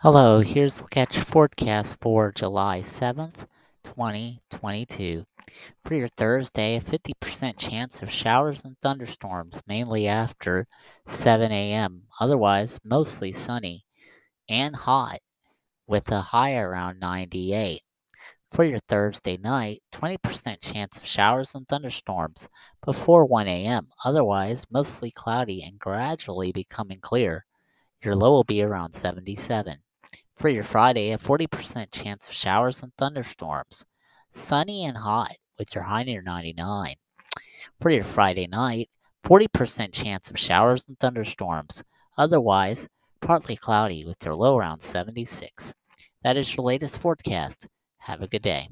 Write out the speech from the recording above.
Hello, here's at your forecast for July 7th, 2022. For your Thursday, a 50% chance of showers and thunderstorms, mainly after 7 a.m. Otherwise, mostly sunny and hot, with a high around 98. For your Thursday night, 20% chance of showers and thunderstorms before 1 a.m. Otherwise, mostly cloudy and gradually becoming clear. Your low will be around 77. For your Friday, a 40% chance of showers and thunderstorms. Sunny and hot with your high near 99. For your Friday night, 40% chance of showers and thunderstorms. Otherwise, partly cloudy with your low around 76. That is your latest forecast. Have a good day.